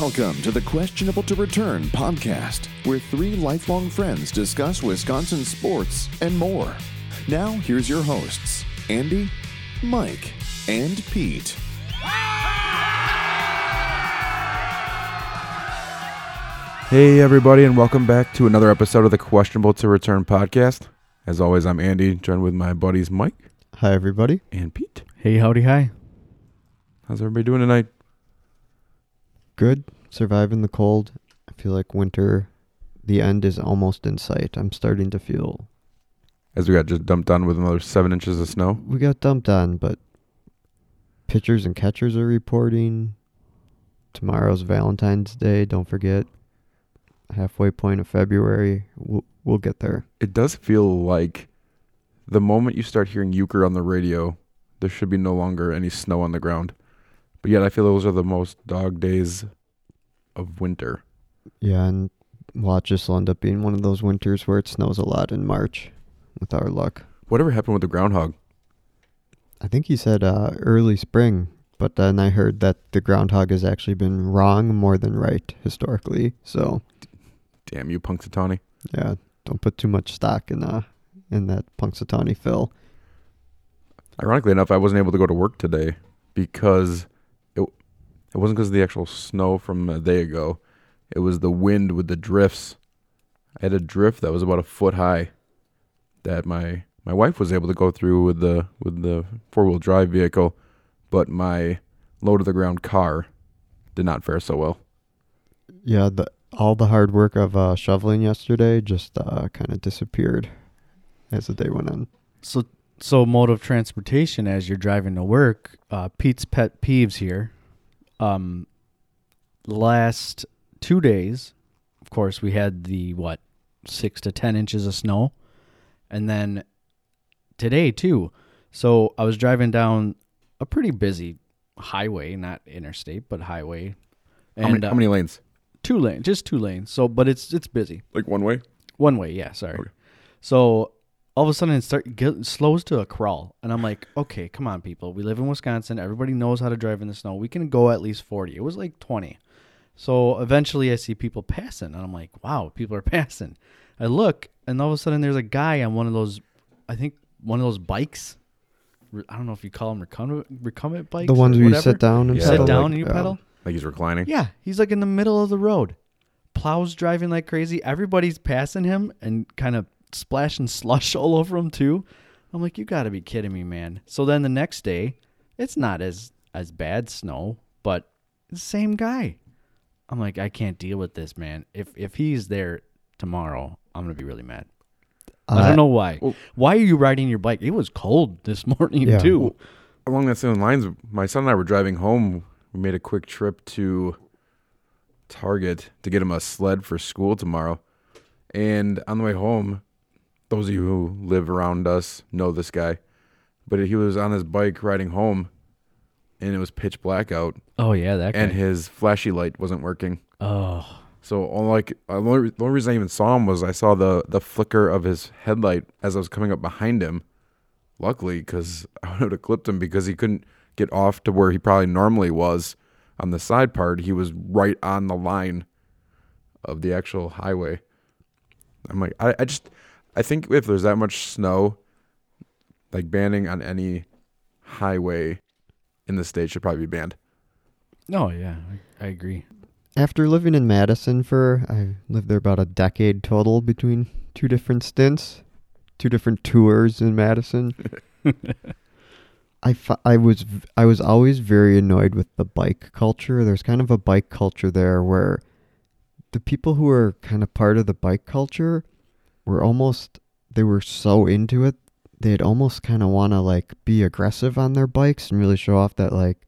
Welcome to the Questionable to Return podcast, where three lifelong friends discuss Wisconsin sports and more. Now, here's your hosts, Andy, Mike, and Pete. Hey, everybody, and welcome back to another episode of the Questionable to Return podcast. As always, I'm Andy, joined with my buddies Mike Hi, everybody. and Pete. Hey, howdy, hi. How's everybody doing tonight? Good. Surviving the cold. I feel like winter, the end is almost in sight. I'm starting to feel. As we got just dumped on with another seven inches of snow. We got dumped on, but pitchers and catchers are reporting. Tomorrow's Valentine's Day. Don't forget. Halfway point of February. We'll, we'll get there. It does feel like the moment you start hearing Uecker on the radio, there should be no longer any snow on the ground. But yet, I feel those are the most dog days of winter. Yeah, and watch this will end up being one of those winters where it snows a lot in March with our luck. Whatever happened with the groundhog? I think he said uh, early spring, but then I heard that the groundhog has actually been wrong more than right historically. So Damn you, Punxsutawney. yeah, don't put too much stock in uh in that Punxsutawney Phil. Ironically enough, I wasn't able to go to work today because it it wasn't because of the actual snow from a day ago. It was the wind with the drifts. I had a drift that was about a foot high that my my wife was able to go through with the with the four wheel drive vehicle, but my low to the ground car did not fare so well. Yeah, the all the hard work of uh, shoveling yesterday just uh, kind of disappeared as the day went on. So, so mode of transportation as you're driving to work. Uh, Pete's pet peeves here. Um, last two days, of course, we had the what six to ten inches of snow, and then today too. So I was driving down a pretty busy highway, not interstate, but highway. How many, uh, how many lanes? two lane, just two lanes. So, but it's it's busy. Like one way? One way, yeah. Sorry. Okay. So all of a sudden it start get, slows to a crawl, and I'm like, okay, come on, people. We live in Wisconsin. Everybody knows how to drive in the snow. We can go at least 40. It was like 20. So eventually I see people passing, and I'm like, wow, people are passing. I look, and all of a sudden there's a guy on one of those, I think one of those bikes. I don't know if you call them recumbent, recumbent bikes. The ones where you sit down and Yeah. Sit down like, and you pedal. Like he's reclining? Yeah, he's like in the middle of the road. Plows driving like crazy. Everybody's passing him and kind of splashing slush all over him too. I'm like, you got to be kidding me, man. So then the next day, it's not as as bad snow, but same guy. I'm like, I can't deal with this, man. If if he's there tomorrow, I'm gonna be really mad. I don't uh, know why. Well- why are you riding your bike? It was cold this morning Yeah. too. along that same lines, my son and I were driving home. We made a quick trip to Target to get him a sled for school tomorrow. And on the way home, those of you who live around us know this guy. But he was on his bike riding home, and it was pitch black out, Oh yeah, that guy. and his flashy light wasn't working. oh, So all like uh, the only, the only reason I even saw him was I saw the the flicker of his headlight as I was coming up behind him. Luckily, because I would have clipped him because he couldn't get off to where he probably normally was on the side part. He was right on the line of the actual highway. I'm like, I, I just, I think if there's that much snow, like banning on any highway in the state should probably be banned. oh yeah, I, I agree. After living in Madison for, I lived there about a decade total between two different stints, two different tours in Madison. I, fi- I was v- I was always very annoyed with the bike culture. There's kind of a bike culture there where the people who are kind of part of the bike culture were almost they were so into it they'd almost kind of want to like be aggressive on their bikes and really show off that like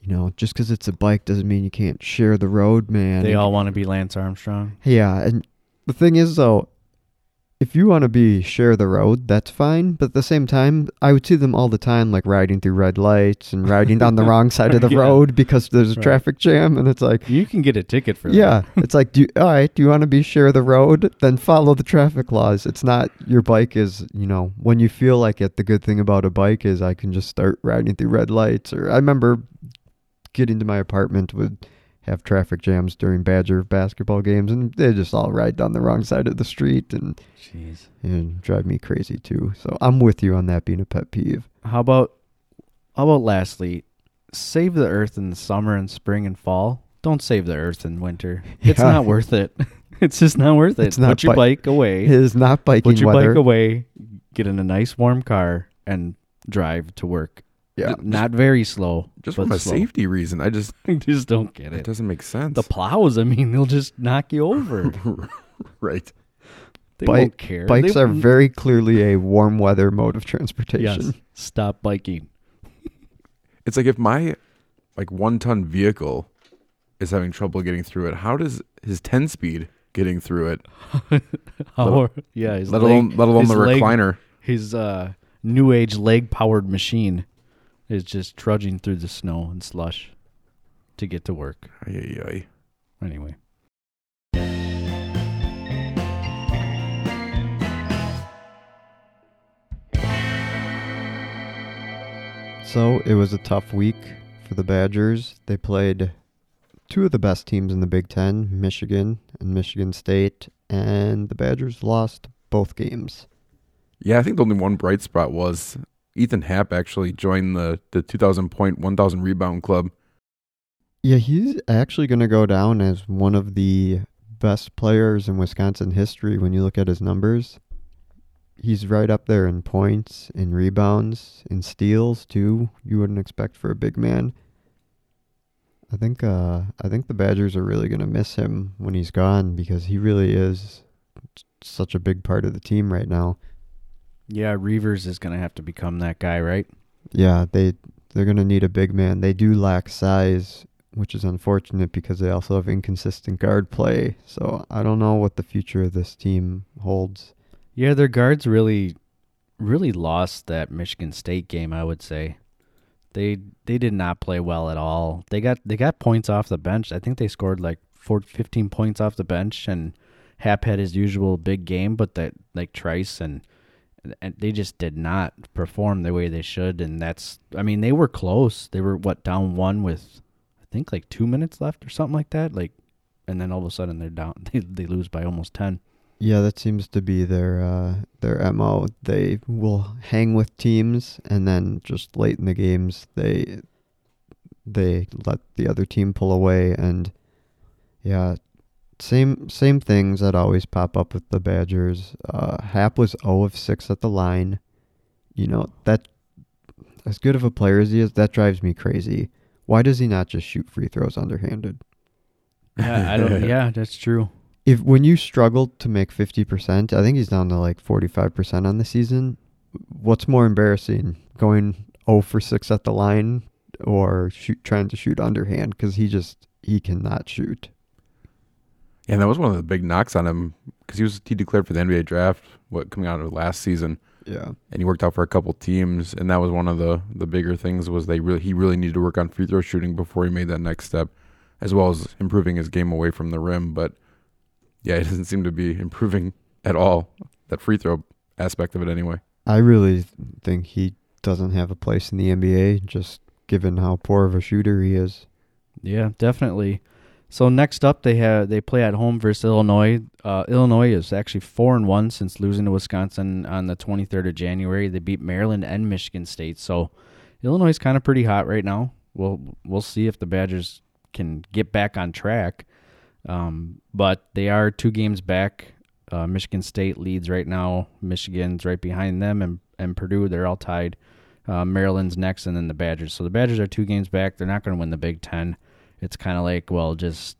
you know just because it's a bike doesn't mean you can't share the road man They And- all want to be Lance Armstrong. yeah and the thing is though if you want to be share the road, that's fine. But at the same time, I would see them all the time, like riding through red lights and riding down the wrong side of the Yeah. road because there's a Right. traffic jam. And it's like, You can get a ticket for that. yeah, it's like, do you, all right, do you want to be share the road? Then follow the traffic laws. It's not your bike is, you know, when you feel like it. The good thing about a bike is I can just start riding through red lights. Or I remember getting to my apartment with have traffic jams during Badger basketball games, and they just all ride down the wrong side of the street and Jeez. and drive me crazy too. So I'm with you on that being a pet peeve. How about how about lastly, save the earth in the summer and spring and fall. Don't save the earth in winter. It's Yeah. not worth it. it's just not worth it. It's not Put your bi- bike away. It is not biking Put your weather. bike away. Get in a nice warm car and drive to work. Yeah. D- not very slow. Just but from a slow. safety reason, I just I just don't get it it. doesn't make sense. The plows, I mean, they'll just knock you over. right. They Bike- won't care. Bikes They are won't- very clearly a warm weather mode of transportation. Yes. Stop biking. It's like if my like one ton vehicle is having trouble getting through it, how does his ten speed getting through it? Or, yeah, his let leg- alone let alone his the leg- recliner. his uh, new age leg powered machine is just trudging through the snow and slush to get to work. Ay, ay, ay. Anyway. So it was a tough week for the Badgers. They played two of the best teams in the Big Ten, Michigan and Michigan State, and the Badgers lost both games. Yeah, I think the only one bright spot was Ethan Happ actually joined the the 2000 point 1000 rebound club. Yeah, he's actually going to go down as one of the best players in Wisconsin history when you look at his numbers. He's right up there in points, in rebounds, in steals too. You wouldn't expect for a big man. I think uh I think the Badgers are really going to miss him when he's gone because he really is such a big part of the team right now. Yeah, Reuvers is going to have to become that guy, right? Yeah, they they're gonna need a big man. They do lack size, which is unfortunate because they also have inconsistent guard play. So I don't know what the future of this team holds. Yeah, their guards really, really lost that Michigan State game. I would say they they did not play well at all. They got they got points off the bench. I think they scored like four, 15 points off the bench, and Happ had his usual big game, but that like Trice and and they just did not perform the way they should. And that's I mean they were close. They were what down one with I think like two minutes left or something like that. Like, and then all of a sudden they're down. They they lose by almost ten. Yeah, that seems to be their uh, their mo. They will hang with teams, and then just late in the games, they they let the other team pull away. And yeah, same same things that always pop up with the Badgers. Uh, Happ was zero of six at the line. You know that as good of a player as he is, that drives me crazy. Why does he not just shoot free throws underhanded? Yeah, I don't. yeah, that's true. if when you struggle to make 50%, I think he's down to like 45% on the season. What's more embarrassing, going 0 for 6 at the line or shoot trying to shoot underhand cuz he just he cannot shoot. And that was one of the big knocks on him because he was he declared for the NBA draft what coming out of last season, Yeah. and he worked out for a couple teams, and that was one of the the bigger things was they really he really needed to work on free throw shooting before he made that next step, as well as improving his game away from the rim. But yeah, it doesn't seem to be improving at all. That free throw aspect of it, anyway. I really think he doesn't have a place in the NBA just given how poor of a shooter he is. Yeah, definitely. So next up, they have they play at home versus Illinois. Uh, Illinois is actually four and one since losing to Wisconsin on the 23rd of January. They beat Maryland and Michigan State. So Illinois is kind of pretty hot right now. We'll we'll see if the Badgers can get back on track. Um, but they are two games back. Uh, Michigan State leads right now. Michigan's right behind them, and and Purdue they're all tied. Uh, Maryland's next, and then the Badgers. So the Badgers are two games back. They're not going to win the Big Ten. It's kind of like, well, just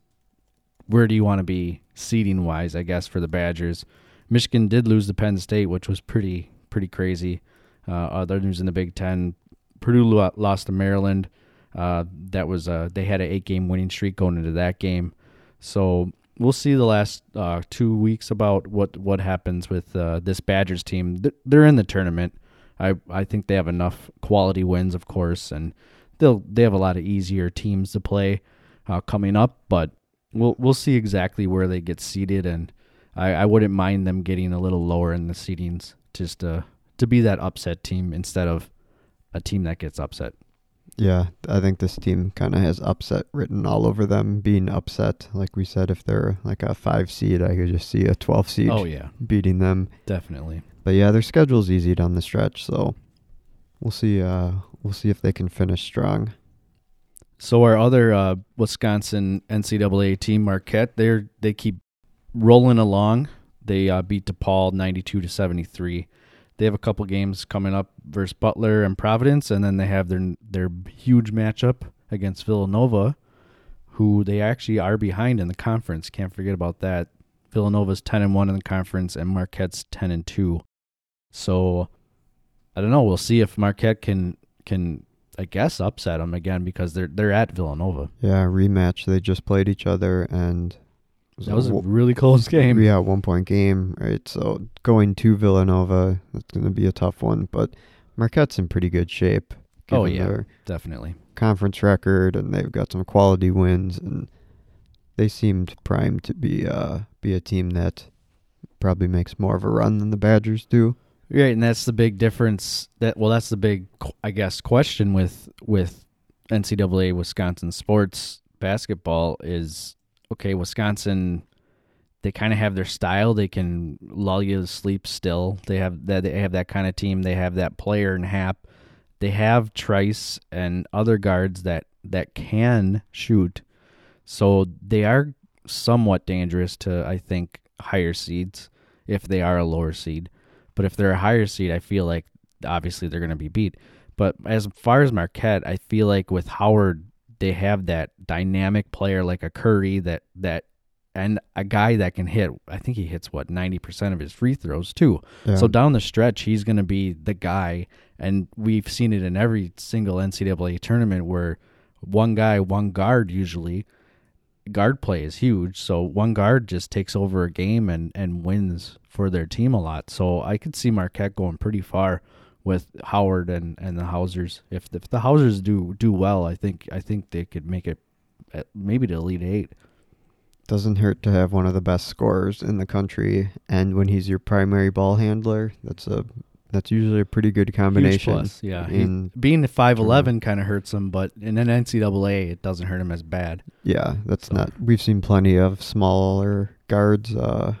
where do you want to be seeding wise? I guess for the Badgers. Michigan did lose to Penn State, which was pretty pretty crazy. Uh, other news in the Big Ten: Purdue lost to Maryland. Uh, that was uh, they had an eight game winning streak going into that game. So we'll see the last uh, two weeks about what what happens with uh, this Badgers team. They're in the tournament. I I think they have enough quality wins, of course, and they'll they have a lot of easier teams to play uh, coming up. But we'll we'll see exactly where they get seated, and I, I wouldn't mind them getting a little lower in the seedings just to to be that upset team instead of a team that gets upset. Yeah, I think this team kind of has upset written all over them. Being upset, like we said, if they're like a five seed, I could just see a twelve seed Oh yeah, beating them. definitely. But yeah, their schedule's easy down the stretch, so we'll see. Uh, we'll see if they can finish strong. So our other uh, Wisconsin NCAA team, Marquette, they're they keep rolling along. They uh, beat DePaul ninety-two to seventy-three. They have a couple games coming up versus Butler and Providence, and then they have their their huge matchup against Villanova, who they actually are behind in the conference. Can't forget about that. Villanova's ten and one in the conference, and Marquette's ten and two. So I don't know. We'll see if Marquette can can I guess upset them again because they're they're at Villanova. Yeah, rematch. They just played each other, and it That was a really close game. Yeah, one point game, right? So going to Villanova, that's going to be a tough one. But Marquette's in pretty good shape. Oh, yeah. Definitely. conference record, and they've got some quality wins, and they seemed primed to be uh be a team that probably makes more of a run than the Badgers do. Right, and that's the big difference. That well, that's the big, I guess, question with with NCAA Wisconsin sports basketball is okay. Wisconsin, they kind of have their style. They can lull you to sleep. Still, they have that. They have that kind of team. They have that player in Happ. They have Trice and other guards that that can shoot. So they are somewhat dangerous to, I think, higher seeds if they are a lower seed. But if they're a higher seed, I feel like obviously they're going to be beat. But as far as Marquette, I feel like with Howard, they have that dynamic player like a Curry that that and a guy that can hit. I think he hits what ninety percent of his free throws too. Yeah. So down the stretch, he's going to be the guy, and we've seen it in every single NCAA tournament where one guy, one guard usually. Guard play is huge, so one guard just takes over a game and, and wins for their team a lot. So I could see Marquette going pretty far with Howard and, and the Hausers. If if the Hausers do do well, I think I think they could make it maybe to Elite Eight. Doesn't hurt to have one of the best scorers in the country, and when he's your primary ball handler, that's a that's usually a pretty good Huge combination. plus, yeah. He- In being five eleven kind of hurts him, but in an NCAA, it doesn't hurt him as bad. yeah, that's So- not. We've seen plenty of smaller guards uh,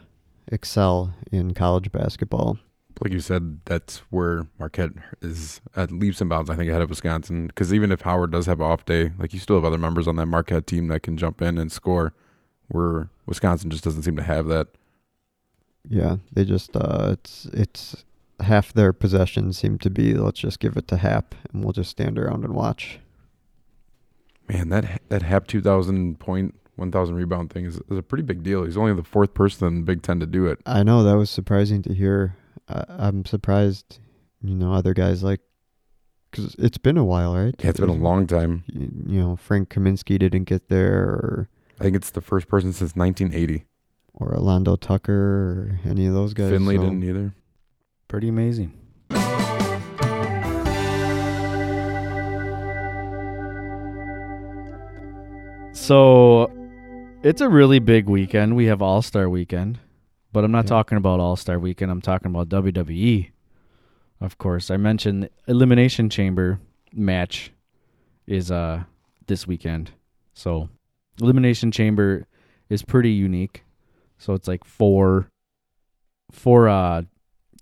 excel in college basketball. Like you said, that's where Marquette is at leaps and bounds. I think ahead of Wisconsin because even if Howard does have an off day, like you still have other members on that Marquette team that can jump in and score. Where Wisconsin just doesn't seem to have that. Yeah, they just uh, it's it's half their possessions seem to be let's just give it to Happ and we'll just stand around and watch. Man, that that Happ two thousand point one thousand rebound thing is, is a pretty big deal. He's only the fourth person in the Big Ten to do it. I know that was surprising to hear. I, I'm surprised, you know, other guys like because it's been a while, right? Yeah, it's been a long time. You, you know, Frank Kaminsky didn't get there, or I think it's the first person since 1980. or Alando Tucker, or any of those guys. Finley so- didn't either. Pretty amazing. So it's a really big weekend. We have All Star Weekend, but I'm not Yeah. talking about All Star Weekend. I'm talking about WWE. Of course, I mentioned Elimination Chamber match is uh this weekend. So Elimination Chamber is pretty unique. So it's like four four uh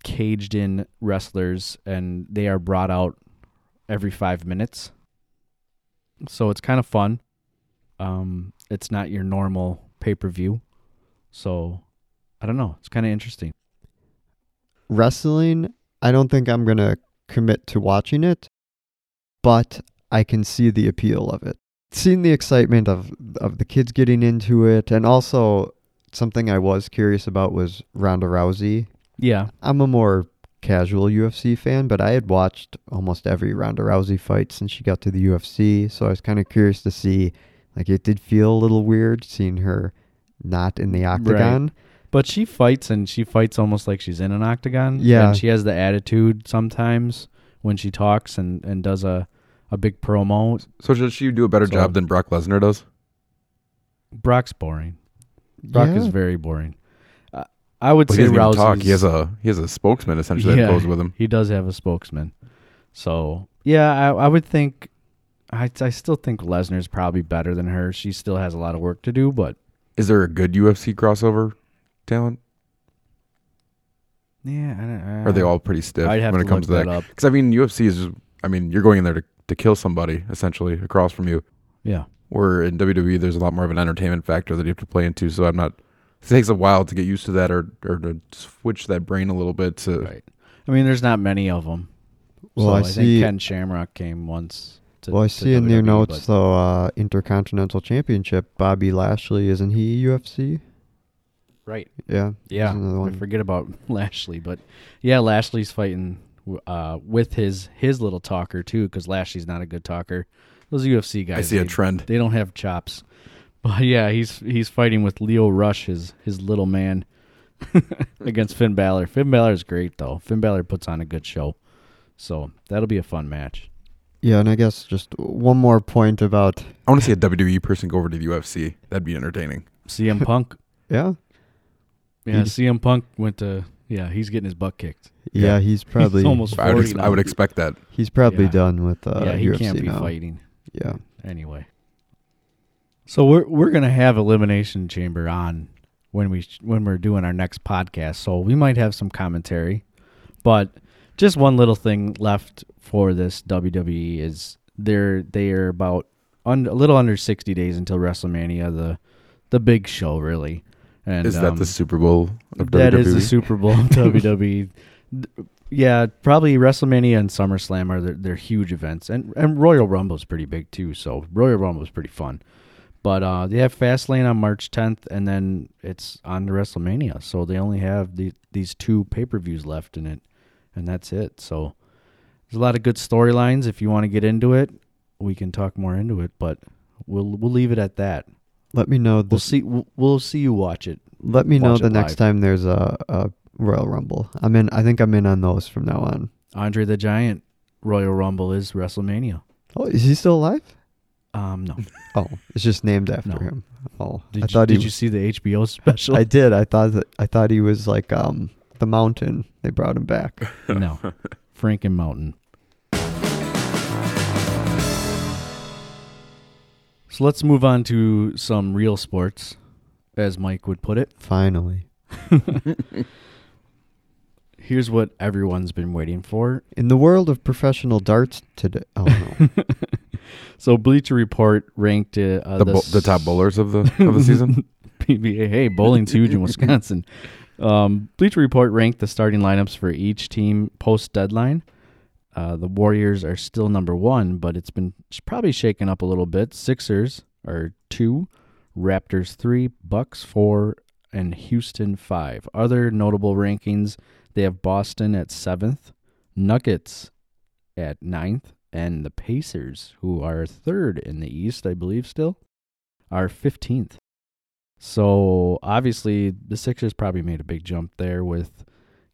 caged in wrestlers and they are brought out every 5 minutes. So it's kind of fun. Um it's not your normal pay-per-view. So I don't know, it's kind of interesting. wrestling. I don't think I'm gonna commit to watching it, but I can see the appeal of it. Seeing the excitement of of the kids getting into it, and also something I was curious about was Ronda Rousey. Yeah. I'm a more casual UFC fan, but I had watched almost every Ronda Rousey fight since she got to the UFC, so I was kind of curious to see. Like, it did feel a little weird seeing her not in the octagon. But she fights and she fights almost like she's in an octagon. Yeah. And she has the attitude sometimes when she talks and, and does a, a big promo. So should she do a better So- job than Brock Lesnar does? Brock's boring. Brock is very boring. I would Well, he say doesn't even talk. He has a he has a spokesman essentially that goes with him. He does have a spokesman. So yeah, I, I would think I I still think Lesnar's probably better than her. She still has a lot of work to do, but Is there a good UFC crossover talent? yeah, I don't, Or are they all pretty stiff I'd have when to it comes look to that that? up. Because I mean, UFC is. I mean, you're going in there to, to kill somebody essentially across from you. Yeah, Where in WWE, there's a lot more of an entertainment factor that you have to play into. So I'm not. It takes a while to get used to that, or or to switch that brain a little bit. To right. I mean, there's not many of them. Well, so I I, see- think Ken Shamrock came once. To, Well, I to see in your notes but- though, uh, Intercontinental Championship, Bobby Lashley, isn't he UFC? right? Yeah. Yeah, He's I forget about Lashley, but yeah, Lashley's fighting uh, with his his little talker too, because Lashley's not a good talker. Those UFC guys, I see a trend. They don't have chops. But yeah, he's he's fighting with Lio Rush, his his little man, against Finn Balor. Finn Balor's great though. Finn Balor puts on a good show, so that'll be a fun match. Yeah, and I guess just one more point about I want to see a WWE person go over to the UFC. That'd be entertaining. CM Punk, yeah, yeah, He- CM Punk went to yeah, he's getting his butt kicked. yeah, Yeah. he's probably almost I would, ex- now. I would expect that. he's probably Yeah. done with uh, yeah, he UFC can't be now. fighting. Yeah, anyway. So we're we're gonna have elimination chamber on when we when we're doing our next podcast. So we might have some commentary, but just one little thing left for this WWE is they're they are about un, a little under sixty days until WrestleMania, the the big show really. And Is that um, the Super Bowl of that WWE? is the Super Bowl of WWE. Yeah, probably WrestleMania and SummerSlam are their, their huge events, and and Royal Rumble is pretty big too. So Royal Rumble is pretty fun. But uh, they have Fastlane on March 10th, and then it's on to WrestleMania. So they only have the, these two pay per views left in it, and that's it. So there's a lot of good storylines. If you want to get into it, we can talk more into it. But we'll we'll leave it at that. let me know. We'll see. We'll, we'll see you watch it. let me know the next live. time there's a, a Royal Rumble. I'm in. I think I'm in on those from now on. Andre the Giant Royal Rumble is WrestleMania. Oh, is he still alive? Um, no. Oh, it's just named after No. him. Oh, Did, I you, thought did he. you see the HBO special? I did. I thought that. I thought he was like um the mountain. They brought him back. no. Franken Mountain. So let's move on to some real sports, as Mike would put it. Finally, Here's what everyone's been waiting for. in the world of professional darts today. Oh no. So Bleacher Report ranked uh, uh, the, bo- the top bowlers of the of the season. PBA. Hey, bowling's huge in Wisconsin. Um, Bleacher Report ranked the starting lineups for each team post deadline. Uh, the Warriors are still number one, but it's been probably shaken up a little bit. Sixers are two, Raptors three, Bucks four, and Houston five. Other notable rankings: they have Boston at seventh, Nuggets at ninth, and the Pacers, who are third in the East, I believe, still are fifteenth. So obviously, the Sixers probably made a big jump there with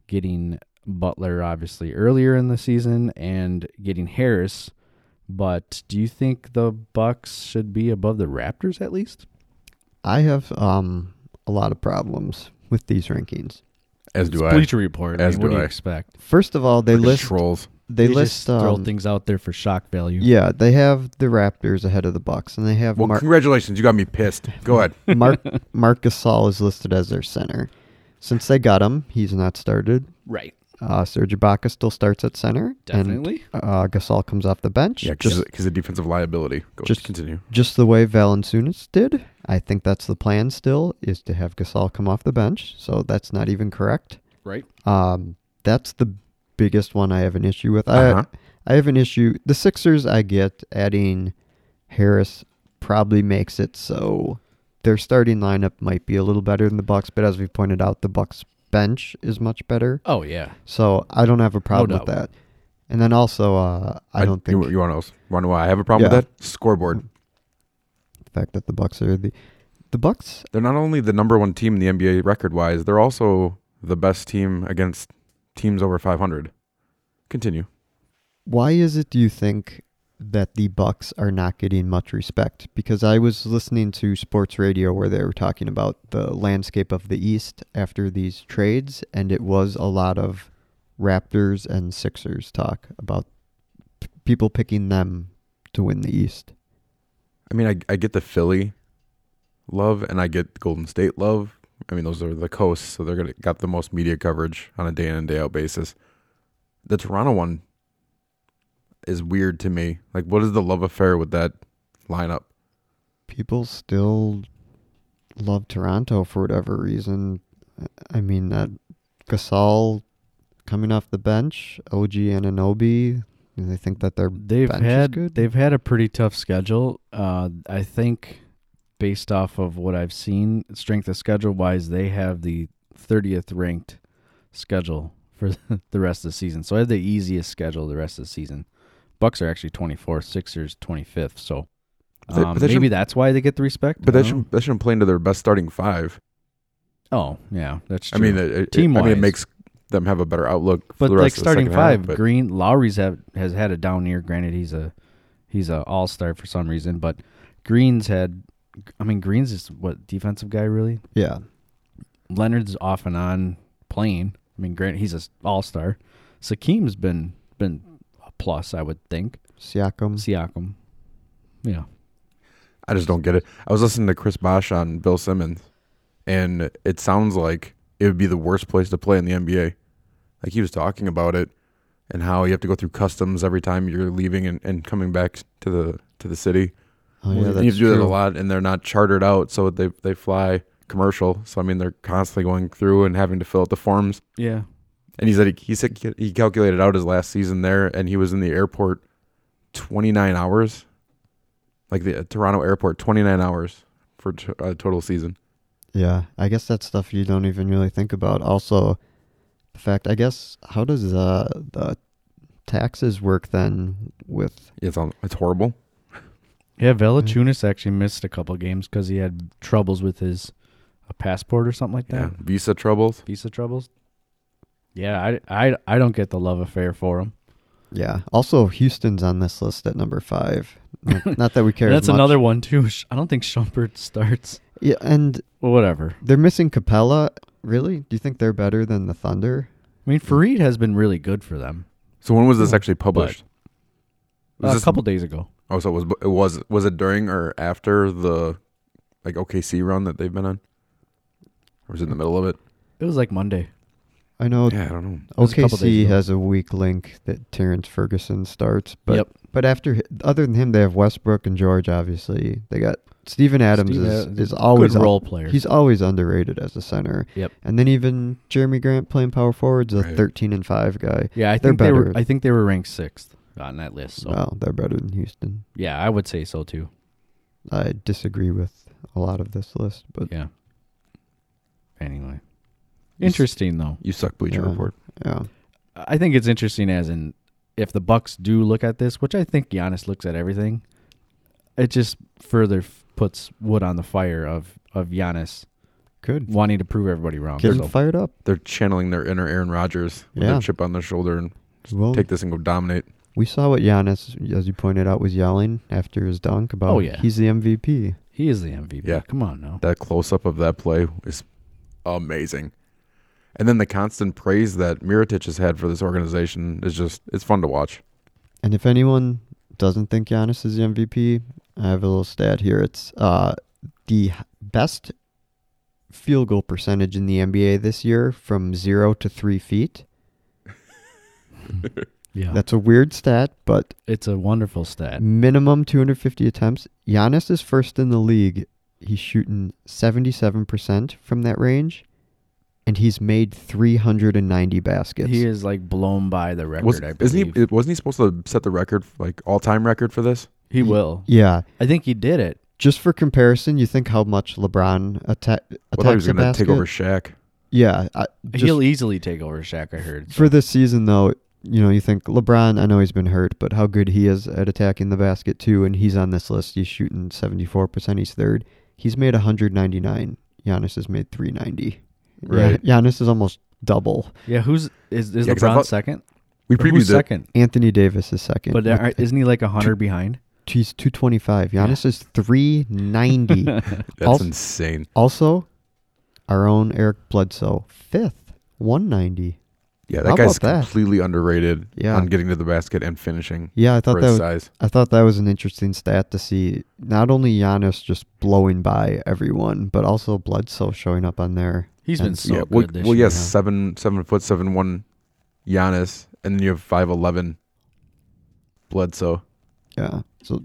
getting Butler obviously earlier in the season and getting Harris. But do you think the Bucks should be above the Raptors at least? I have um a lot of problems with these rankings. As do It's I. Bleacher Report. I As mean, what do do you I. expect? First of all, they Freaking list trolls. They, They list just throw um, things out there for shock value. Yeah, they have the Raptors ahead of the Bucks, and they have Well, Mar- congratulations, you got me pissed. Go ahead. Mark Marc Gasol is listed as their center. Since they got him, he's not started. Right. Uh, Serge Ibaka still starts at center, Definitely. and uh, Gasol comes off the bench. Yeah, because just he's a defensive liability. Go just- continue. just the way Valanciunas did. I think that's the plan. Still, is to have Gasol come off the bench. So that's not even correct. right. Um, that's the biggest one I have an issue with. Uh-huh. I I have an issue. The Sixers, I get adding Harris probably makes it so their starting lineup might be a little better than the Bucks, but as we pointed out, the Bucks bench is much better. Oh yeah. So I don't have a problem with that. And then also, uh, I don't think you, you want to want to why I have a problem Yeah. with that scoreboard. the fact that the Bucks are the the Bucks. They're not only the number one team in the NBA record wise, they're also the best team against teams over 500. Continue. Why is it? Do you think that the Bucks are not getting much respect? Because I was listening to sports radio where they were talking about the landscape of the East after these trades, and it was a lot of Raptors and Sixers talk about p- people picking them to win the East. I mean, I I get the Philly love and I get Golden State love. I mean, those are the coasts, so they're gonna got the most media coverage on a day in and day out basis. The Toronto one is weird to me. Like, what is the love affair with that lineup? People still love Toronto for whatever reason. I mean, that Gasol coming off the bench, OG and Anunoby. They think that they're They've bench is had good? they've had a pretty tough schedule. Uh, I think based off of what I've seen, strength of schedule wise, they have the 30th ranked schedule for the rest of the season. So I have the easiest schedule the rest of the season. Bucks are actually 24th, Sixers 25th. So um, but they maybe that's why they get the respect. But that don't should that shouldn't play into their best starting five. oh yeah, that's I true. mean, it, it, Team-wise. I mean, it makes them have a better outlook. For but the like of the starting second half, five, but- Green Lowry's have has had a down year. Granted, he's a he's a all star for some reason, but Green's had. I mean, Green's is what defensive guy really. yeah. Leonard's off and on playing. I mean, Grant he's a all star. Sakim's been been a plus, I would think. Siakam. Siakam, yeah, I just don't get it. I was listening to Chris Bosh on Bill Simmons, and it sounds like it would be the worst place to play in the NBA. Like he was talking about it and how you have to go through customs every time you're leaving and, and coming back to the to the city. Oh, yeah, you that's have to do that a lot, and they're not chartered out, so they they fly commercial. So I mean, they're constantly going through and having to fill out the forms. yeah. And he said he, he said he calculated out his last season there, and he was in the airport twenty nine hours, like the uh, Toronto airport, twenty nine hours for t- a total season. Yeah, I guess that's stuff you don't even really think about. Also, the fact, I guess, how does uh, the taxes work then with It's on, it's horrible. Yeah, Valanciunas actually missed a couple games because he had troubles with his a passport or something like that. Yeah, visa troubles. Visa troubles. Yeah, I, I, I don't get the love affair for him. Yeah. Also, Houston's on this list at number five. Not, not that we care. as That's much. another one too. I don't think Shumpert starts. Yeah, and Well, whatever. they're missing Capela. Really? Do you think they're better than the Thunder? I mean, Faried has been really good for them. So when was this actually published? Uh, Was a this- couple days ago. Oh, so it was it was was it during or after the like OKC run that they've been on, or was it in the middle of it? It was like Monday. I know Yeah, I don't know. was a couple days OKC ago. has a weak link that Terrence Ferguson starts, but Yep. but after other than him, they have Westbrook and George. Obviously, they got Steven Adams Steve is, Adams is is a always good role player. He's always underrated as a center. Yep. And then even Jerami Grant playing power forwards, a Right. thirteen and five guy. yeah, I they're think they were. better. I think they were ranked sixth on that list. So Well, they're better than Houston. yeah, I would say so too. I disagree with a lot of this list, but Yeah. Anyway, interesting though. You suck, Bleacher Yeah. Report. yeah. I think it's interesting as in if the Bucks do look at this, which I think Giannis looks at everything, it just further f- puts wood on the fire of of Giannis Good. wanting to prove everybody wrong. Get him So, fired up. They're channeling their inner Aaron Rodgers with Yeah. their chip on their shoulder and Well, take this and go dominate. We saw what Giannis, as you pointed out, was yelling after his dunk about. Oh, yeah. he's the MVP. he is the MVP. Yeah. Come on now. That close up of that play is amazing. And then the constant praise that Mirotic has had for this organization is just it's fun to watch. And if anyone doesn't think Giannis is the MVP, I have a little stat here. It's uh, the best field goal percentage in the NBA this year from zero to three feet. Yeah, That's a weird stat, but it's a wonderful stat. minimum 250 attempts. Giannis is first in the league. He's shooting 77% from that range, and he's made 390 baskets. He is like blown by the record. Was, I isn't believe. he? Wasn't he supposed to set the record, like all time record for this? He will. yeah. I think he did it. Just for comparison, you think how much LeBron atta- I thought he was going to take over Shaq. Yeah, I, just He'll easily take over Shaq. I heard. for this season though. You know, you think LeBron. I know he's been hurt, but how good he is at attacking the basket too, and he's on this list. He's shooting 74 percent. He's third. He's made 199. Giannis has made 390. Right. Yeah, Giannis is almost double. yeah, who's is is Yeah, 'cause I LeBron thought- second? We Or who's previewed second? Anthony Davis is second. But uh, with- are, isn't he like a hundred behind? he's 225. Giannis is 390. That's Also- insane. also, our own Eric Bledsoe fifth, 190. Yeah, How that guy's about that? completely underrated Yeah. on getting to the basket and finishing Yeah, I for thought that his was, size. I thought that was an interesting stat to see. Not only Giannis just blowing by everyone, but also Bledsoe showing up on there. He's been And- so yeah, good well, this well year. yes, seven seven foot seven one, Giannis, and then you have five eleven, Bledsoe. Yeah. So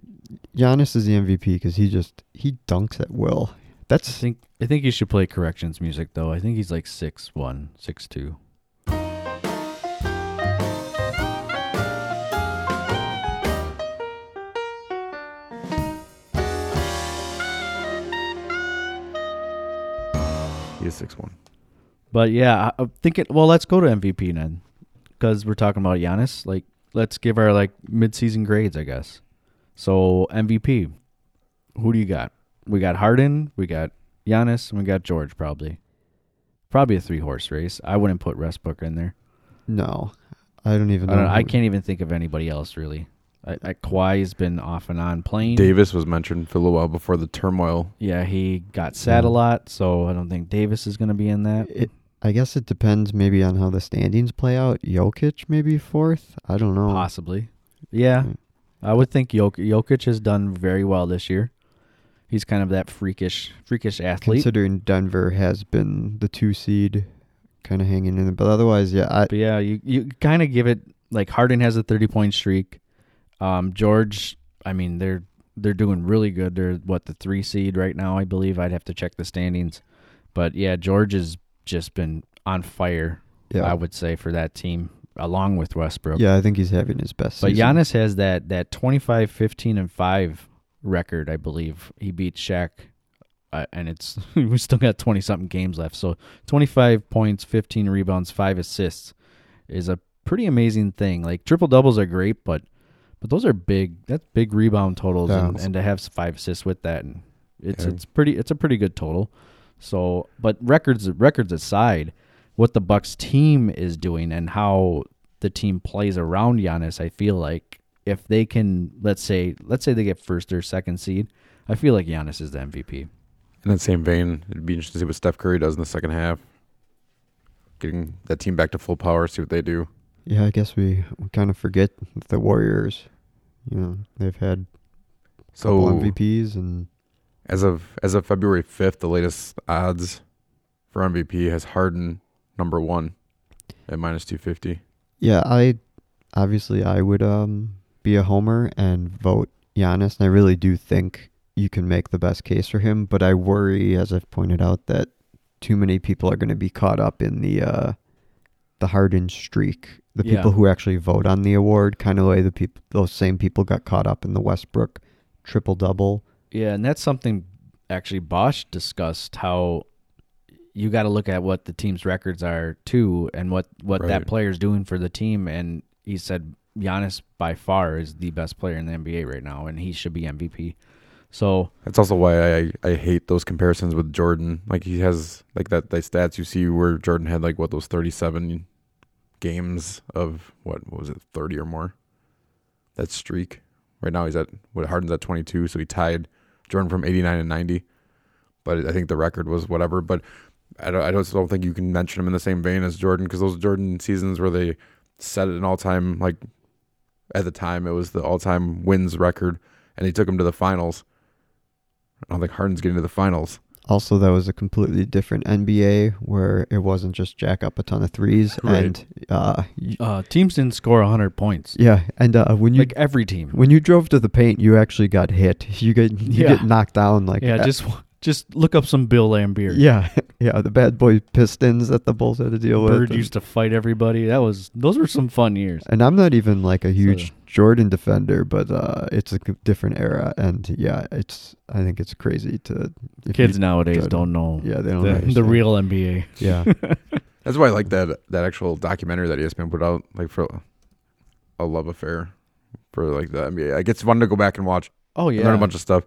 Giannis is the MVP because he just he dunks at will. I That's think I think you should play corrections music though. I think he's like six one, six two. He is six one. But yeah, I- I'm thinking. Well, let's go to MVP then, because we're talking about Giannis. Like, let's give our like mid-season grades, I guess. So MVP, who do you got? We got Harden, we got Giannis, and we got George. Probably, probably a three-horse race. I wouldn't put Westbrook in there. no. I don't even I, know. don't know, I can't even think of anybody else really. I, I, Kawhi's been off and on playing. Davis was mentioned for a little while before the turmoil. Yeah, he got sad a lot, so I don't think Davis is going to be in that. It, I guess it depends maybe on how the standings play out. Jokic maybe fourth. I don't know. Possibly. Yeah. I would think Jok- Jokic has done very well this year. He's kind of that freakish freakish athlete. Considering Denver has been the two seed, kind of hanging in. There. But otherwise, yeah, I, but yeah, you, you kind of give it like Harden has a 30 point streak. Um, George, I mean, they're they're doing really good. They're what the 3 seed right now, I believe. I'd have to check the standings. But yeah, George has just been on fire, yeah, I would say for that team along with Westbrook. yeah. I think he's having his best. But season. Giannis has that that 25 15 and 5 record, I believe. He beat Shaq uh, and it's we still got 20 something games left. So 25 points, 15 rebounds, 5 assists is a pretty amazing thing. Like triple doubles are great, but but those are big. That's big rebound totals and, and to have 5 assists with that and it's Yeah. it's pretty it's a pretty good total. So, but records records aside, what the Bucks team is doing and how the team plays around Giannis, I feel like if they can, let's say, let's say they get first or second seed, I feel like Giannis is the MVP. In that same vein, it'd be interesting to see what Steph Curry does in the second half. Getting that team back to full power, see what they do. Yeah, I guess we, we kind of forget the Warriors. You know, they've had So MVPs and as of as of February fifth, the latest odds for MVP has Harden number one at minus two fifty. yeah, I obviously I would um be a homer and vote Giannis, and I really do think you can make the best case for him. But I worry, as I've pointed out, that too many people are going to be caught up in the uh the Harden streak. The Yeah. people who actually vote on the award, kind of way the people, those same people got caught up in the Westbrook triple double. Yeah, and that's something actually Bosh discussed how you got to look at what the team's records are too, and what what that Right. player's doing for the team. And he said Giannis by far is the best player in the NBA right now, and he should be MVP. So That's also why I I hate those comparisons with Jordan. Like he has like that the stats you see where Jordan had like what those thirty seven games of what, what was it thirty or more. That streak. Right now he's at what Harden's at twenty two, so he tied Jordan from eighty nine and ninety. But I think the record was whatever. But I don't I don't think you can mention him in the same vein as Jordan because those Jordan seasons where they set an all time like at the time it was the all time wins record and he took him to the finals. I don't think Harden's getting to the finals. Also, that was a completely different NBA where it wasn't just jack up a ton of threes Right. and uh, y- uh, teams didn't score 100 points. yeah, and uh, when you Like every team. when you drove to the paint, you actually got hit. You get you Yeah. get knocked down like yeah, uh, just just look up some Bill Laimbeer. yeah yeah the bad boy Pistons that the Bulls had to deal with. Bird used to fight everybody. That was those were some fun years. and I'm not even like a huge So- Jordan defender, but uh, it's a different era, and yeah, it's I think it's crazy to Kids you- nowadays don't know yeah they don't the, the real NBA. yeah That's why I like that that actual documentary that ESPN put out, like for a love affair for like the NBA. I gets fun to go back and watch Oh yeah, learn a bunch of stuff.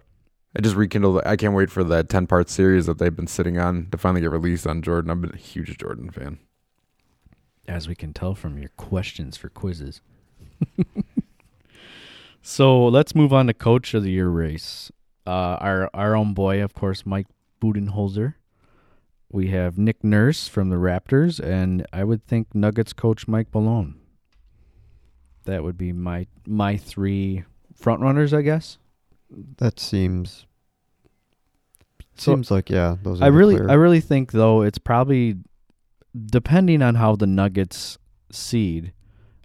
I just rekindled. I can't wait for that ten part series that they've been sitting on to finally get released on Jordan. I've been a huge Jordan fan. as we can tell from your questions for quizzes. so let's move on to coach of the year race. Uh, our our own boy, of course, Mike Budenholzer. we have Nick Nurse from the Raptors, and I would think Nuggets coach Mike Malone. That would be my my three front runners, I guess. That seems So- seems like yeah. Those are I really, clear- I really think though it's probably depending on how the Nuggets seed.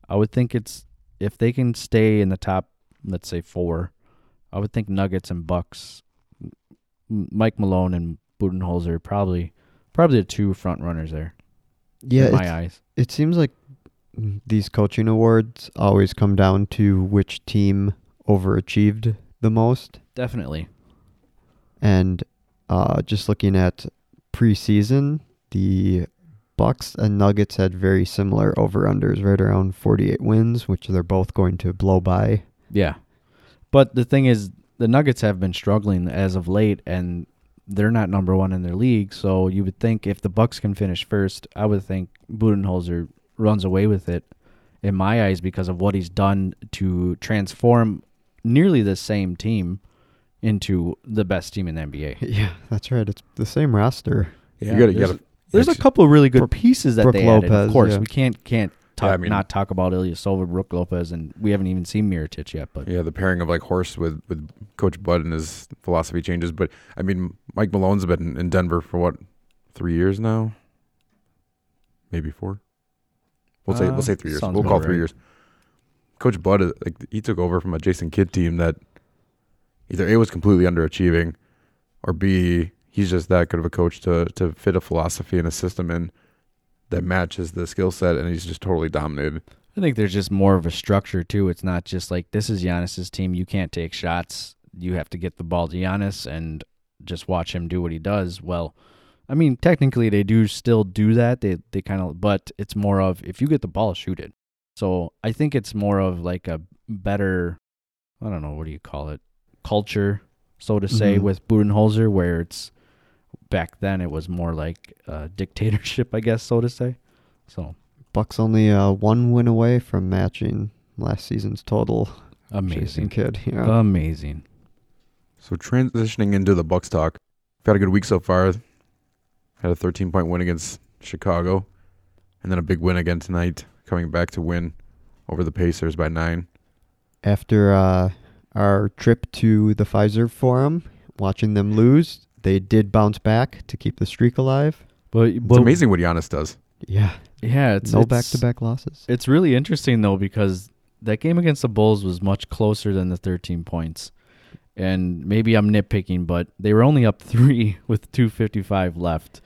I would think it's if they can stay in the top, let's say four. I would think Nuggets and Bucks, Mike Malone and Budenholzer probably, probably the two front runners there. yeah. in my eyes. It seems like these coaching awards always come down to which team overachieved the most. Definitely. And uh, just looking at preseason, the Bucks and Nuggets had very similar over unders, right around 48 wins, which they're both going to blow by. Yeah. But the thing is, the Nuggets have been struggling as of late, and they're not number one in their league. So you would think if the Bucks can finish first, I would think Budenholzer runs away with it, in my eyes, because of what he's done to transform nearly the same team into the best team in the NBA. Yeah, that's right. It's the same roster. you got to there's, get there's a couple of really good pieces that Brook they added. Of course, yeah. we can't can't talk, I mean- not talk about Ilyasova, Brook Lopez, and we haven't even seen Mirotic yet. But Yeah, the pairing of like Horst with with Coach Bud and his philosophy changes. But I mean, Mike Malone's been in Denver for what three years now, maybe four. We'll say Uh, we'll say three years. We'll about call three right. years. Coach Bud, uh, like he took over from a Jason Kidd team that either a was completely underachieving, or b he's just that good of a coach to to fit a philosophy and a system in that matches the skill set, and he's just totally dominated. I think there's just more of a structure too. It's not just like this is Giannis's team. You can't take shots. You have to get the ball to Giannis and just watch him do what he does. Well, I mean, technically they do still do that. They they kind of, but it's more of if you get the ball, shoot it. So I think it's more of like a better, I don't know, what do you call it, culture, so to say, Mhm. with Budenholzer, where it's back then it was more like a dictatorship, I guess, so to say. So Bucks only uh, one win away from matching last season's total. Amazing, kid, Yeah. amazing. So transitioning into the Bucks talk, we've had a good week so far. Had a 13 point win against Chicago, and then a big win again tonight, coming back to win over the Pacers by nine. After uh, our trip to the Fiserv Forum, watching them lose, they did bounce back to keep the streak alive. But, It's amazing what Giannis does. Yeah, Yeah, it's no back-to-back losses. It's really interesting though because that game against the Bulls was much closer than the 13 points. And maybe I'm nitpicking, but they were only up three with 2:55 left.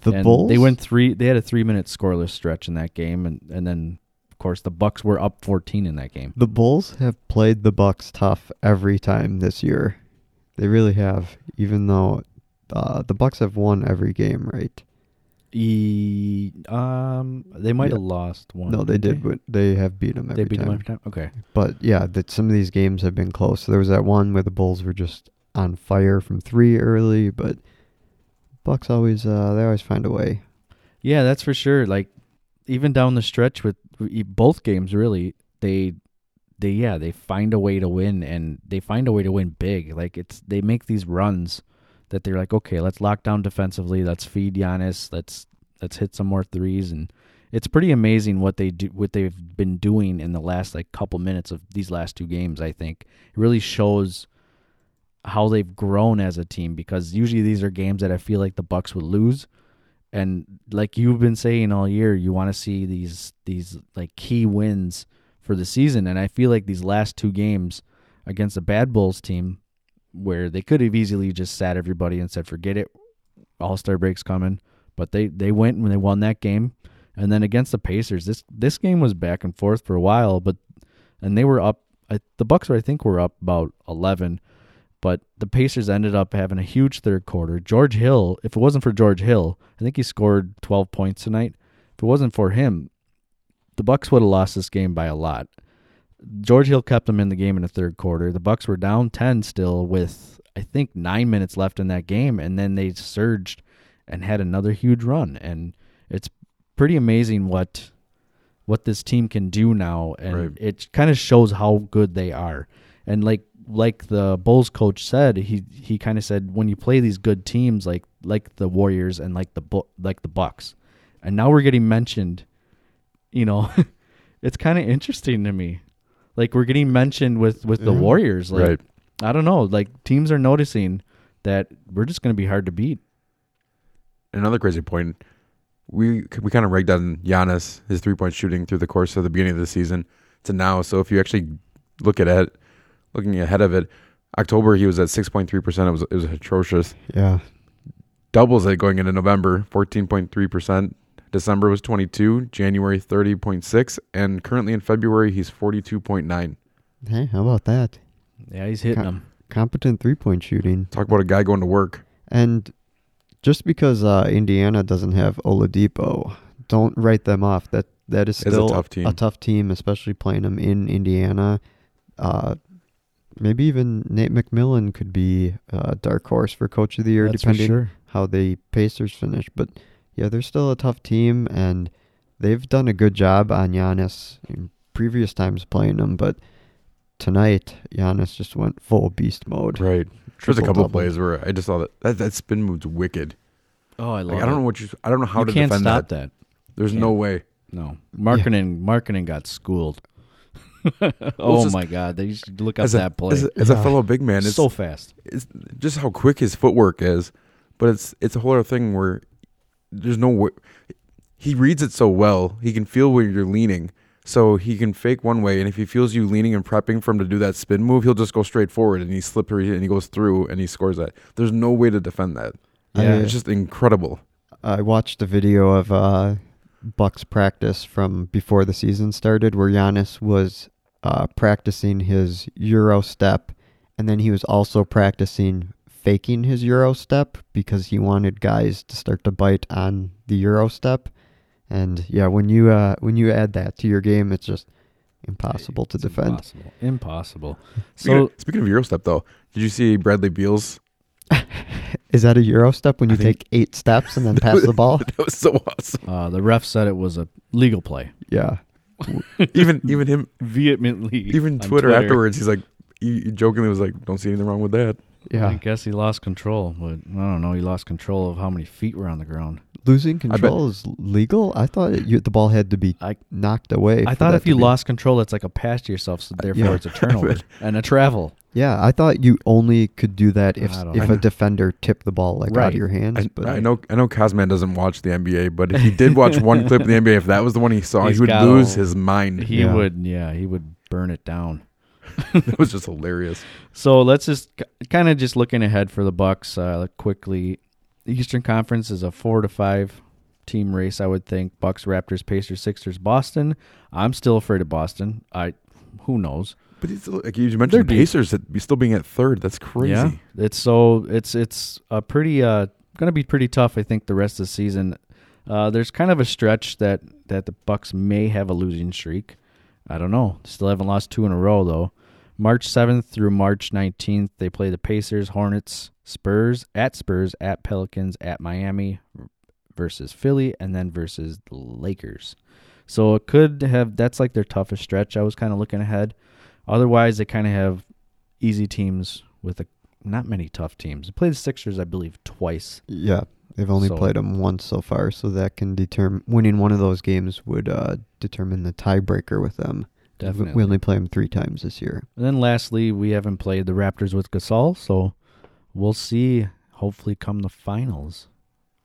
The and Bulls. They went three. They had a three-minute scoreless stretch in that game, and and then of course the Bucks were up 14 in that game. The Bulls have played the Bucks tough every time this year. They really have, even though uh, the Bucks have won every game, right? E, um, they might Yeah. have lost one. no, they did. But they have beat them every They beat time. them every time. Okay. But yeah, that some of these games have been close. So There was that one where the Bulls were just on fire from three early, but Bucks always uh, they always find a way. Yeah, that's for sure. Like even down the stretch with both games, really, they they yeah they find a way to win and they find a way to win big. Like it's they make these runs that they're like, okay, let's lock down defensively, let's feed Giannis, let's let's hit some more threes, and it's pretty amazing what they do, what they've been doing in the last like couple minutes of these last two games. I think. It really shows how they've grown as a team because usually these are games that I feel like the Bucks would lose. And like you've been saying all year you want to see these these like key wins for the season. And I feel like these last two games against the Bad Bulls team where they could have easily just sat everybody and said forget it all-star break's coming but they they went and they won that game and then against the Pacers this this game was back and forth for a while but and they were up I, the Bucks I think were up about 11 but the Pacers ended up having a huge third quarter. George Hill, if it wasn't for George Hill, I think he scored 12 points tonight. If it wasn't for him, the Bucks would have lost this game by a lot. George Hill kept them in the game in the third quarter. The Bucks were down 10 still with I think 9 minutes left in that game and then they surged and had another huge run and it's pretty amazing what what this team can do now and Right. it kind of shows how good they are. And like like the Bulls coach said, he he kind of said when you play these good teams like like the Warriors and like the like the Bucks, and now we're getting mentioned. You know, it's kind of interesting to me. Like we're getting mentioned with with the Yeah. Warriors. Like right. I don't know. Like teams are noticing that we're just going to be hard to beat. Another crazy point. We we kind of rigged on Giannis his three point shooting through the course of the beginning of the season to now. So if you actually look at it, looking ahead of it, October he was at six point three percent. It was it was atrocious. Yeah. Doubles it going into November, fourteen point three percent. December was twenty two. January thirty point six, and currently in February he's forty two point nine. Hey, how about that? Yeah, he's hitting Ca- them. Competent three point shooting. Talk about a guy going to work. And just because uh, Indiana doesn't have Oladipo, don't write them off. That that is It's a still tough team. a tough team, especially playing them in Indiana. Uh, maybe even Nate McMillan could be a dark horse for coach of the year, That's depending sure. how the Pacers finish. But yeah, they're still a tough team, and they've done a good job on Giannis in previous times playing him. But tonight, Giannis just went full beast mode. Right. There's a couple of Triple-double. plays where I just saw that that, that spin move's wicked. Oh, I love. Like, I don't it. know what you. I don't know how you to can't defend stop that. that. There's Can't. no way. No, marketing marketing got schooled. oh just- my god, they used to look up a, that play as, a, as a fellow big man, it's so fast. it's just how quick his footwork is. But it's it's a whole other thing where there's no way. He reads it so well. He can feel where you're leaning, so he can fake one way. And if he feels you leaning and prepping for him to do that spin move, he'll just go straight forward and he slippery and he goes through and he scores that. There's no way to defend that. Yeah. it's just incredible. I watched a video of uh, Bucks practice from before the season started, where Giannis was uh, practicing his Euro step, and then he was also practicing faking his Euro step because he wanted guys to start to bite on the Euro step. And yeah, when you uh, when you add that to your game, it's just impossible to defend. Impossible. Impossible. Speaking, So of, speaking of Euro step, though, did you see Bradley Beal's? Is that a Euro step when I you think- take eight steps and then pass the ball? That was so awesome. uh, the ref said it was a legal play. Yeah. Even even him Vehemently. even on Twitter, afterwards, he's like, he he jokingly was like, "Don't see anything wrong with that." I guess he lost control, but I don't know. He lost control of how many feet were on the ground. Losing control is legal. I thought it, you, the ball had to be I knocked away. I thought if you be- lost control, it's like a pass to yourself, so uh, therefore yeah. it's a turnover and a travel. Yeah, I thought you only could do that if if know. a defender tipped the ball like out of your hands. I, but I know I know Cosman doesn't watch the NBA, but if he did watch one clip of the NBA, if that was the one he saw, He's he would lose all- his mind. He Yeah. would, yeah, he would burn it down. that was just hilarious. So let's just kind of just looking ahead for the Bucks uh, quickly. The Eastern Conference is a four to five team race. I would think Bucks, Raptors, Pacers, Sixers, Boston. I'm still afraid of Boston. I who knows? But it's like you mentioned, They're the. Pacers that be still being at third. That's crazy. Yeah, it's so it's it's a pretty uh going to be pretty tough. I think the rest of the season. Uh, there's kind of a stretch that that the Bucks may have a losing streak. I don't know. Still haven't lost two in a row though. March 7th through March 19th, they play the Pacers, Hornets, Spurs, at Spurs, at Pelicans, at Miami versus Philly, and then versus the Lakers. So it could have that's like their toughest stretch. I was kind of looking ahead. Otherwise, they kind of have easy teams with a not many tough teams. They play the Sixers, I believe, twice. yeah, they've only So- played them once so far, so that can determine winning one of those games would uh, determine the tiebreaker with them. 'Cause we- Definitely. we only play them three times this year. And then lastly, we haven't played the Raptors with Gasol, so we'll see. Hopefully, come the finals,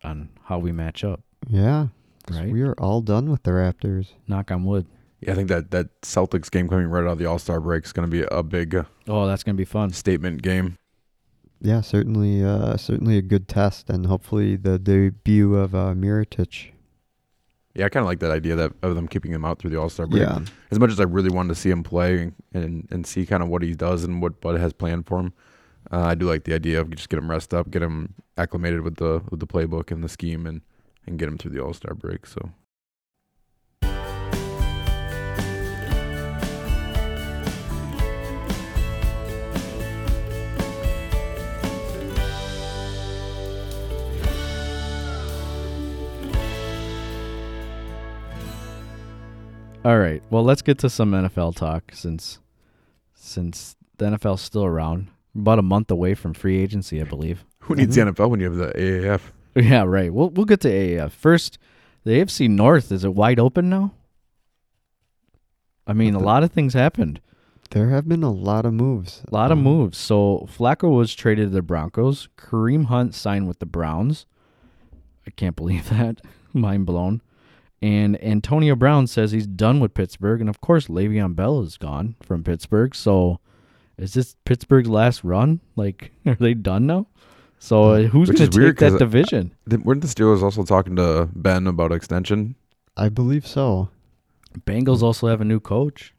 on how we match up. Yeah, Right. we are all done with the Raptors. Knock on wood. Yeah, I think that that Celtics game coming right out of the All Star break is going to be a big uh, Oh, that's gonna be fun. statement game. Yeah, certainly, uh, certainly a good test, and hopefully the debut of uh, Mirotic. Yeah, I kind of like that idea that of them keeping him out through the All Star break. Yeah, As much as I really wanted to see him play and and, and see kind of what he does and what Bud has planned for him, uh, I do like the idea of just get him rest up, get him acclimated with the with the playbook and the scheme, and and get him through the All Star break. So All right. Well, let's get to some NFL talk since since the NFL's still around. About a month away from free agency, I believe. Who needs the NFL when you have the AAF? Yeah, right. We'll we'll get to AAF first. The AFC North is it wide open now? I mean, a lot of things happened. There have been a lot of moves. A lot of Um, moves. So Flacco was traded to the Broncos. Kareem Hunt signed with the Browns. I can't believe that. Mind blown. And Antonio Brown says he's done with Pittsburgh, and of course Le'Veon Bell is gone from Pittsburgh. So, is this Pittsburgh's last run? Like, are they done now? So, uh, hmm. who's going is to weird take that 'cause uh, division? Uh, then Weren't the Steelers also talking to Ben about extension? I believe so. Bengals hmm. also have a new coach.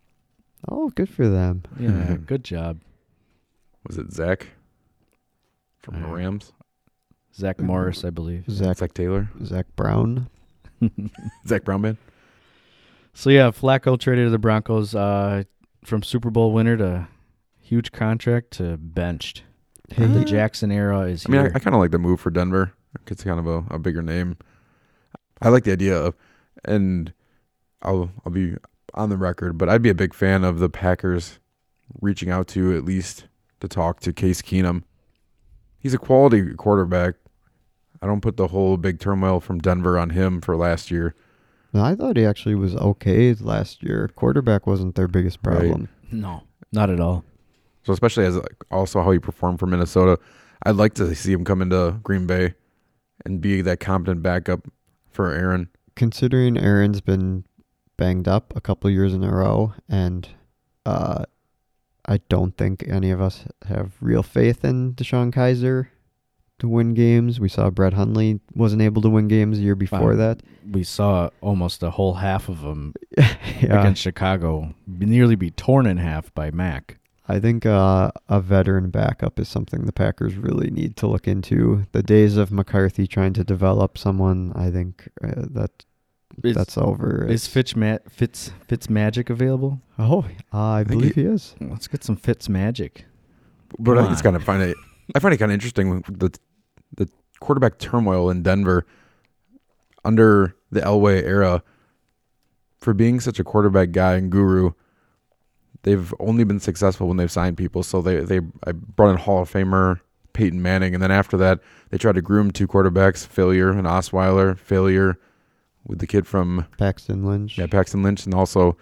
Oh, good for them. Yeah, good job, Was it Zach from uh, the Uh, Rams? Zach Morris, I believe. Zach Zac Taylor? Zach Brown. Zach Brown man? So yeah, Flacco traded to the Broncos uh, from Super Bowl winner to huge contract to benched. Hey, The Jackson era is I mean, I. I kind of like the move for Denver. It's kind of a, a bigger name. I like the idea of, and I'll I'll be on the record, but I'd be a big fan of the Packers reaching out to at least to talk to Case Keenum. He's a quality quarterback. I don't put the whole big turmoil from Denver on him for last year. I thought he actually was okay last year. Quarterback wasn't their biggest Right. problem. no, not at all. So especially as also how he performed for Minnesota, I'd like to see him come into Green Bay and be that competent backup for Aaron. Considering Aaron's been banged up a couple years in a row, and uh, I don't think any of us have real faith in DeShone Kizer to win games. We saw Brett Hundley wasn't able to win games the year before Wow. that. We saw almost a whole half of them yeah, against Chicago nearly be torn in half by Mack. I think uh, a veteran backup is something the Packers really need to look into. The days of McCarthy trying to develop someone, I think uh, that Is, that's over. is Fitz, Ma- Fitz Fitz Magic available? oh, uh, I think believe he- he is. Let's get some Fitz Magic. But I Come think it's kind of funny. I find it kind of interesting the the quarterback turmoil in Denver under the Elway era. For being such a quarterback guy and guru, they've only been successful when they've signed people. So they they I brought in Hall of Famer Peyton Manning, and then after that they tried to groom two quarterbacks, failure, and Osweiler, failure with the kid from Paxton Lynch, yeah Paxton Lynch, and also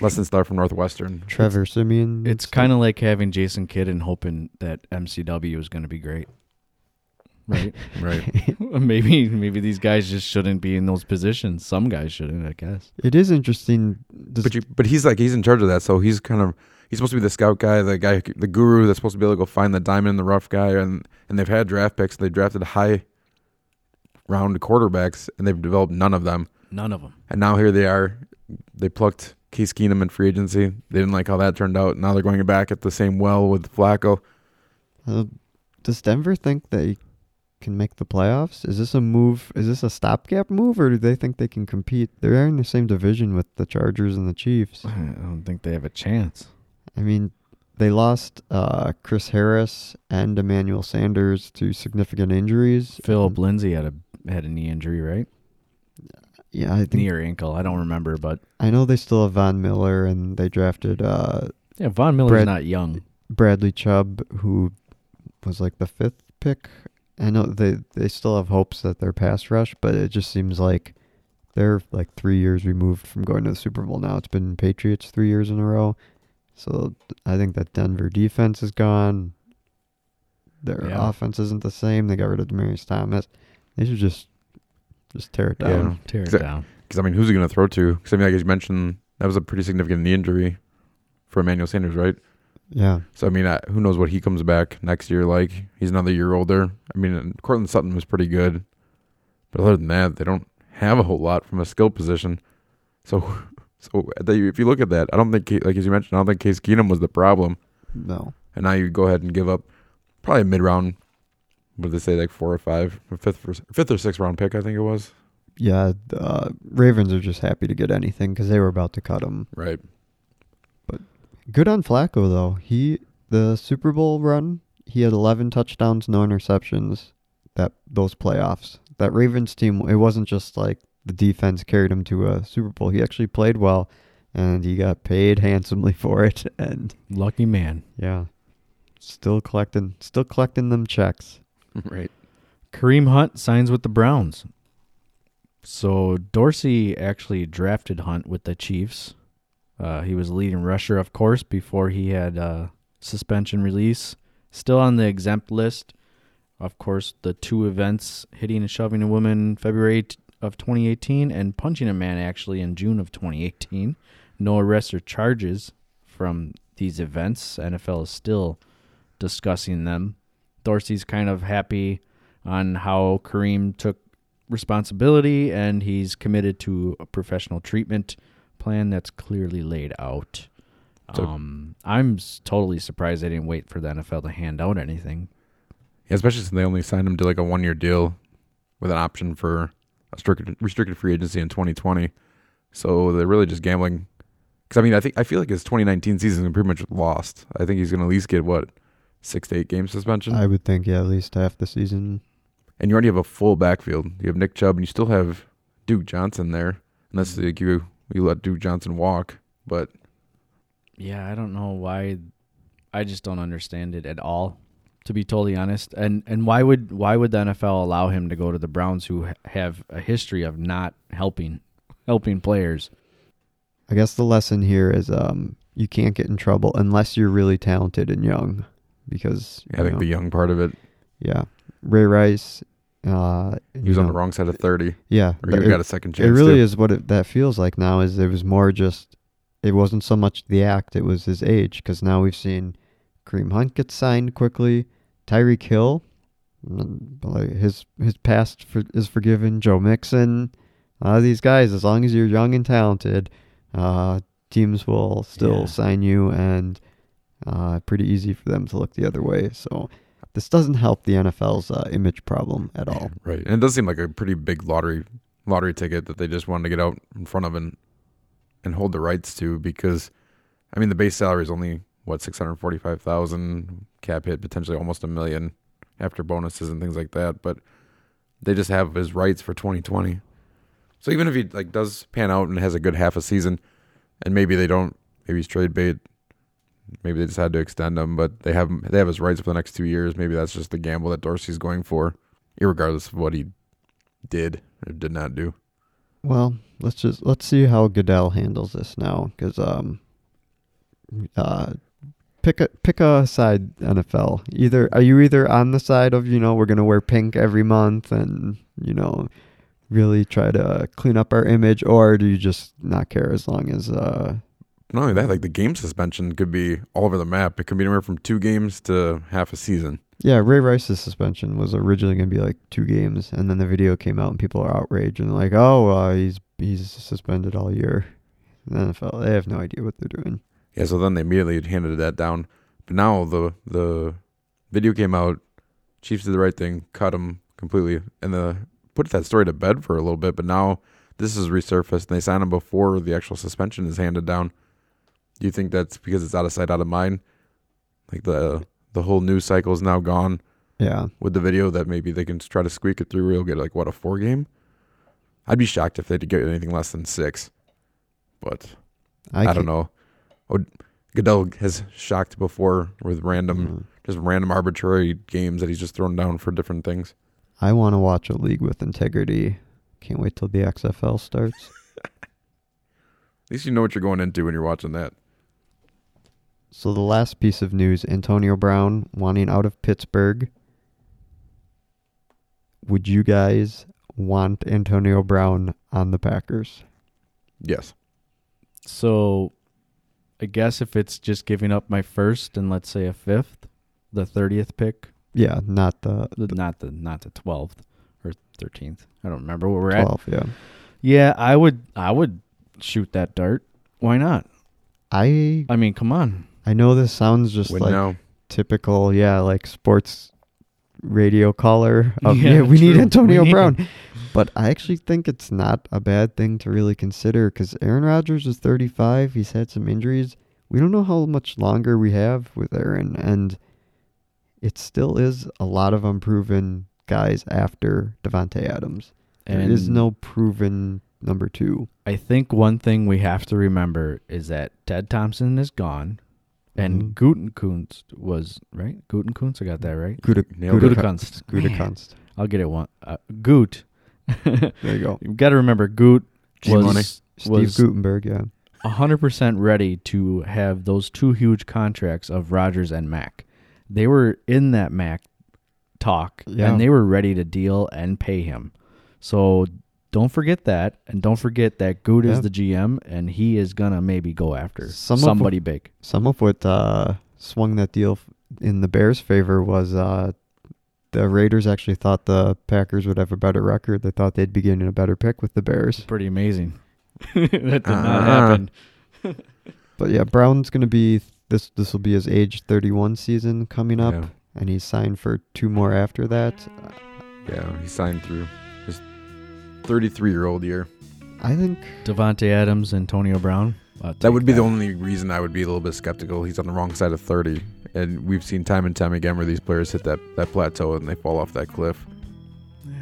Lesson Star from Northwestern. Trevor Siemian. It's kind of like having Jason Kidd and hoping that MCW is going to be great. Right? Right. maybe maybe these guys just shouldn't be in those positions. Some guys shouldn't, I guess. It is interesting. This, But you, but he's like he's in charge of that, so he's kind of he's supposed to be the scout guy, the guy, the guru that's supposed to be able to go find the diamond in the rough guy, and and they've had draft picks, they drafted high round quarterbacks, and they've developed none of them, None of them. and now here they are, they plucked Case Keenum in free agency. They didn't like how that turned out. Now they're going back at the same well with Flacco. uh, does Denver think they can make the playoffs? Is this a move? Is this a stopgap move, or do they think they can compete? They're in the same division with the Chargers and the Chiefs. I don't think they have a chance. I mean, they lost uh, Chris Harris and Emmanuel Sanders to significant injuries. Philip Lindsay had a had a knee injury, right? Yeah, I think Knee or ankle, I don't remember, but I know they still have Von Miller, and they drafted uh, yeah, Von Miller's Brad- not young. Bradley Chubb, who was like the fifth pick. I know they they still have hopes that they're pass rush, but it just seems like they're like three years removed from going to the Super Bowl now. It's been Patriots three years in a row, so I think that Denver defense is gone. Their Yeah. offense isn't the same. They got rid of Demaryius Thomas. They should just just tear it Yeah. down. Tear it Exact- down. Because I mean, who's he going to throw to? Because I mean, like you mentioned, that was a pretty significant knee injury for Emmanuel Sanders, right? Yeah, So I mean, I, who knows what he comes back next year like? He's another year older. I mean, Courtland Sutton was pretty good, but other than that, they don't have a whole lot from a skill position. So, so if you look at that, I don't think, like as you mentioned, I don't think Case Keenum was the problem. no. And now you go ahead and give up probably a mid round. What did they say, like four or five, or fifth, or, fifth or sixth round pick? I think it was. Yeah, uh, Ravens are just happy to get anything because they were about to cut him. Right. Good on Flacco though. He the Super Bowl run, he had 11 touchdowns, no interceptions. That those playoffs. That Ravens team, it wasn't just like the defense carried him to a Super Bowl. He actually played well, and he got paid handsomely for it. And Lucky man. yeah, still collecting, still collecting them checks. right. Kareem Hunt signs with the Browns. So Dorsey actually drafted Hunt with the Chiefs. Uh, he was leading rusher, of course, before he had uh, suspension release. Still on the exempt list. Of course, the two events hitting and shoving a woman February of 2018 and punching a man actually in June of 2018. No arrests or charges from these events. NFL is still discussing them. Dorsey's kind of happy on how Kareem took responsibility and he's committed to a professional treatment plan that's clearly laid out. So- Um, I'm totally surprised they didn't wait for the NFL to hand out anything. Yeah, especially since they only signed him to like a one year deal with an option for a restricted, restricted free agency in 2020. So they're really just gambling. Because I mean, I think I feel like his 2019 season is pretty much lost. I think he's going to at least get what six to eight game suspension. I would think, yeah, at least half the season. and you already have a full backfield. You have Nick Chubb, and you still have Duke Johnson there, unless like, you you let Duke Johnson walk. But Yeah, I don't know why. I just don't understand it at all, to be totally honest. And and why would why would the NFL allow him to go to the Browns, who have a history of not helping helping players? I guess the lesson here is um, you can't get in trouble unless you're really talented and young, because yeah, I think know, the young part of it, yeah, Ray Rice. Uh, he was on the wrong side of 30, Yeah, or but he it, got a second chance. it really too. is what it, that feels like now. Is it was more just it wasn't so much the act; it was his age. Because now we've seen Kareem Hunt get signed quickly, Tyreek Hill, mm, his his past for, is forgiven. Joe Mixon, a lot of these guys, as long as you're young and talented, uh, teams will still Yeah. sign you, and uh, pretty easy for them to look the other way. So. This doesn't help the NFL's uh, image problem at all. Right. And it does seem like a pretty big lottery lottery ticket that they just wanted to get out in front of and and hold the rights to because I mean the base salary is only what six hundred forty five thousand cap hit potentially almost a million after bonuses and things like that but they just have his rights for 2020 so even if he like does pan out and has a good half a season and maybe they don't maybe he's trade bait maybe they had to extend him but they have they have his rights for the next two years maybe that's just the gamble that Dorsey's going for regardless of what he did or did not do. Well, let's just let's see how Goodell handles this now, because um, uh, pick a pick a side NFL. Either are you either on the side of you know we're gonna wear pink every month and you know really try to clean up our image, or do you just not care as long as uh Not only that, like the game suspension could be all over the map. It could be anywhere from two games to half a season. yeah Ray Rice's suspension was originally gonna be like two games, and then the video came out and people are outraged and like oh uh, he's he's suspended all year. The NFL they have no idea what they're doing. Yeah, so then they immediately handed that down. But now the the video came out. Chiefs did the right thing, cut him completely, and the put that story to bed for a little bit. But now this is resurfaced, and they signed him before the actual suspension is handed down. Do you think that's because it's out of sight, out of mind? Like the the whole news cycle is now gone Yeah. with the video that maybe they can try to squeak it through. We'll get like what a four game. I'd be shocked if they did get anything less than six, but I, can't- don't know. Oh, Goodell has shocked before with random, Mm. just random arbitrary games that he's just thrown down for different things. I want to watch a league with integrity. Can't wait till the XFL starts. At least you know what you're going into when you're watching that. So the last piece of news: Antonio Brown wanting out of Pittsburgh. Would you guys want Antonio Brown on the Packers? Yes. So, I guess if it's just giving up my first and let's say a fifth, the thirtieth pick, Yeah, not the, the, not the not the twelfth or thirteenth. I don't remember where we're at. twelve. Yeah, Yeah, I would I would shoot that dart. Why not? I I mean, come on. I know this sounds just Win like now. typical, yeah, like sports radio caller of yeah, Yeah, we need. Antonio We Brown. him. But I actually think it's not a bad thing to really consider because Aaron Rodgers is 35. He's had some injuries. We don't know how much longer we have with Aaron, and it still is a lot of unproven guys after Davante Adams. And there is no proven number two. I think one thing we have to remember is that Ted Thompson is gone, and Mhm. Gutenkunst was right. Gutenkunst, I got that right. Guda, Nailed it. Gutekunst. Gutekunst. I'll get it one. Uh, Goot. There you go. You've got to remember Goot G-Money. was Steve was Guttenberg, yeah. hundred percent ready to have those two huge contracts of Rodgers and Mack. They were in that Mack talk, Yeah. and they were ready to deal and pay him. So don't forget that, and don't forget that Good Yeah. is the GM, and he is gonna maybe go after Some of somebody big. Some of what uh, swung that deal f- in the Bears' favor was uh, the Raiders actually thought the Packers would have a better record. They thought they'd be getting a better pick with the Bears. Pretty amazing. that did not Uh-huh. happen. But yeah, Brown's going to be this. This will be his age 31 season coming up, Yeah. and he's signed for two more after that. Yeah, he signed through his 33 year old year. I think Davante Adams, Antonio Brown. Uh, that would be the uh, only reason I would be a little bit skeptical. He's on the wrong side of 30. And we've seen time and time again where these players hit that, that plateau and they fall off that cliff. Yeah.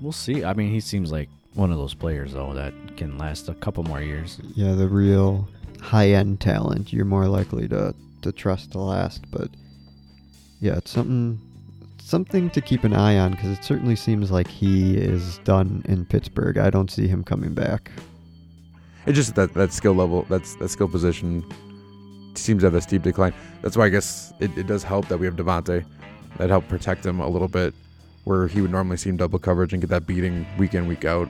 We'll see. I mean, he seems like one of those players though that can last a couple more years. yeah, the real high end talent you're more likely to to trust to last. But yeah, it's something something to keep an eye on because it certainly seems like he is done in Pittsburgh. I don't see him coming back. It's just that, that skill level, that's that skill position seems to have a steep decline. That's why I guess it, it does help that we have Davante. That helped protect him a little bit where he would normally see him double coverage and get that beating week in, week out.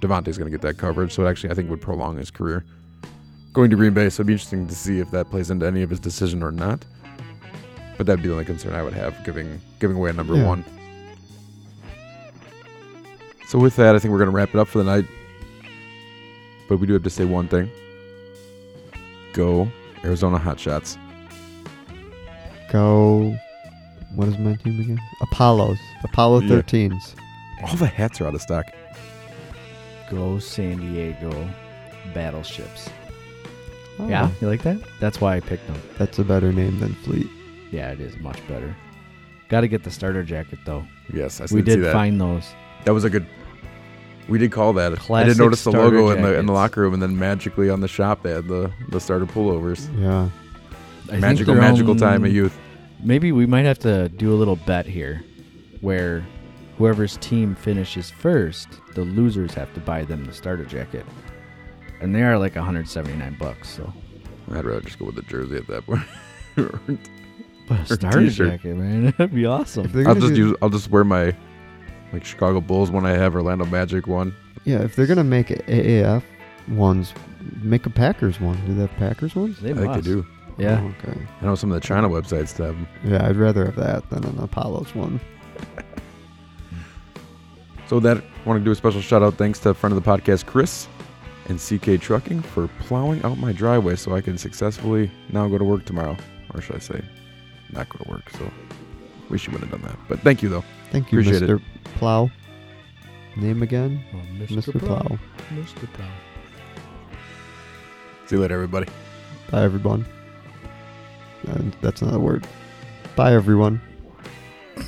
Davante's going to get that coverage, so it actually I think would prolong his career. Going to Green Bay, so it'd be interesting to see if that plays into any of his decision or not. But that'd be the only concern I would have giving giving away a number Yeah. one. So with that, I think we're going to wrap it up for the night. But we do have to say one thing. Go Arizona Hotshots. Go. What is my team again? Apollos. Apollo Yeah. 13s. All the hats are out of stock. Go San Diego battleships. Oh, Yeah, you like that? That's why I picked them. That's a better name than Fleet. Yeah, it is much better. Got to get the starter jacket though. Yes, I we did see that. find those. That was a good. We did call that. I Classic did notice the starter logo in the in the locker room, and then magically on the shop they had the the starter pullovers. Yeah. I magical, magical on- time of youth. Maybe we might have to do a little bet here, where whoever's team finishes first, the losers have to buy them the starter jacket, and they are like 179 bucks. So, I'd rather just go with the jersey at that point. but a starter t-shirt. jacket, man, that'd be awesome. I'll just do- use. I'll just wear my like Chicago Bulls one I have, Orlando Magic one. Yeah, if they're gonna make AAF ones, make a Packers one. Do they have Packers ones? They I think they must. do. Yeah, Oh, okay. I know some of the China websites have them. Yeah, I'd rather have that than an Apollos one. So that, I want to do a special shout out thanks to a friend of the podcast, Chris, and CK Trucking for plowing out my driveway so I can successfully now go to work tomorrow. Or should I say, not going to work. So we should wouldn't have done that. But thank you though. Thank you, Appreciate Mr. Plow. Name again? Oh, Mr. Plow. Mr. Plow. See you later, everybody. Bye, everyone. And that's not a word. Bye, everyone.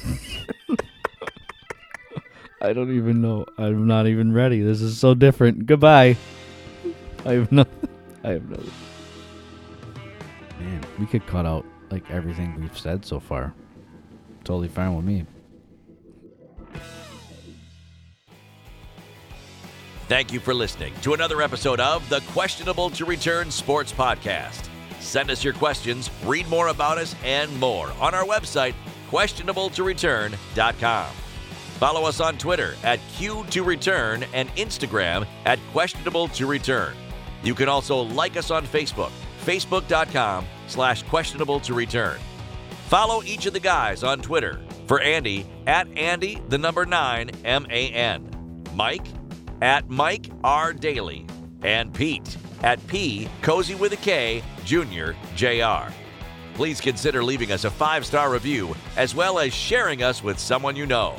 I don't even know. I'm not even ready. This is so different. Goodbye. I have no. I have no. Man, we could cut out like everything we've said so far. Totally fine with me. Thank you for listening to another episode of the Questionable to Return Sports Podcast. Send us your questions, read more about us, and more on our website, questionabletoreturn.com. Follow us on Twitter at Q2Return and Instagram at Questionable to Return. You can also like us on Facebook, facebook.com slash questionable to return. Follow each of the guys on Twitter. For Andy, at Andy, the number 9, M A N. Mike, at Mike R. Daly. And Pete, at P. Cozy with a K, Junior, JR. Please consider leaving us a five star review as well as sharing us with someone you know.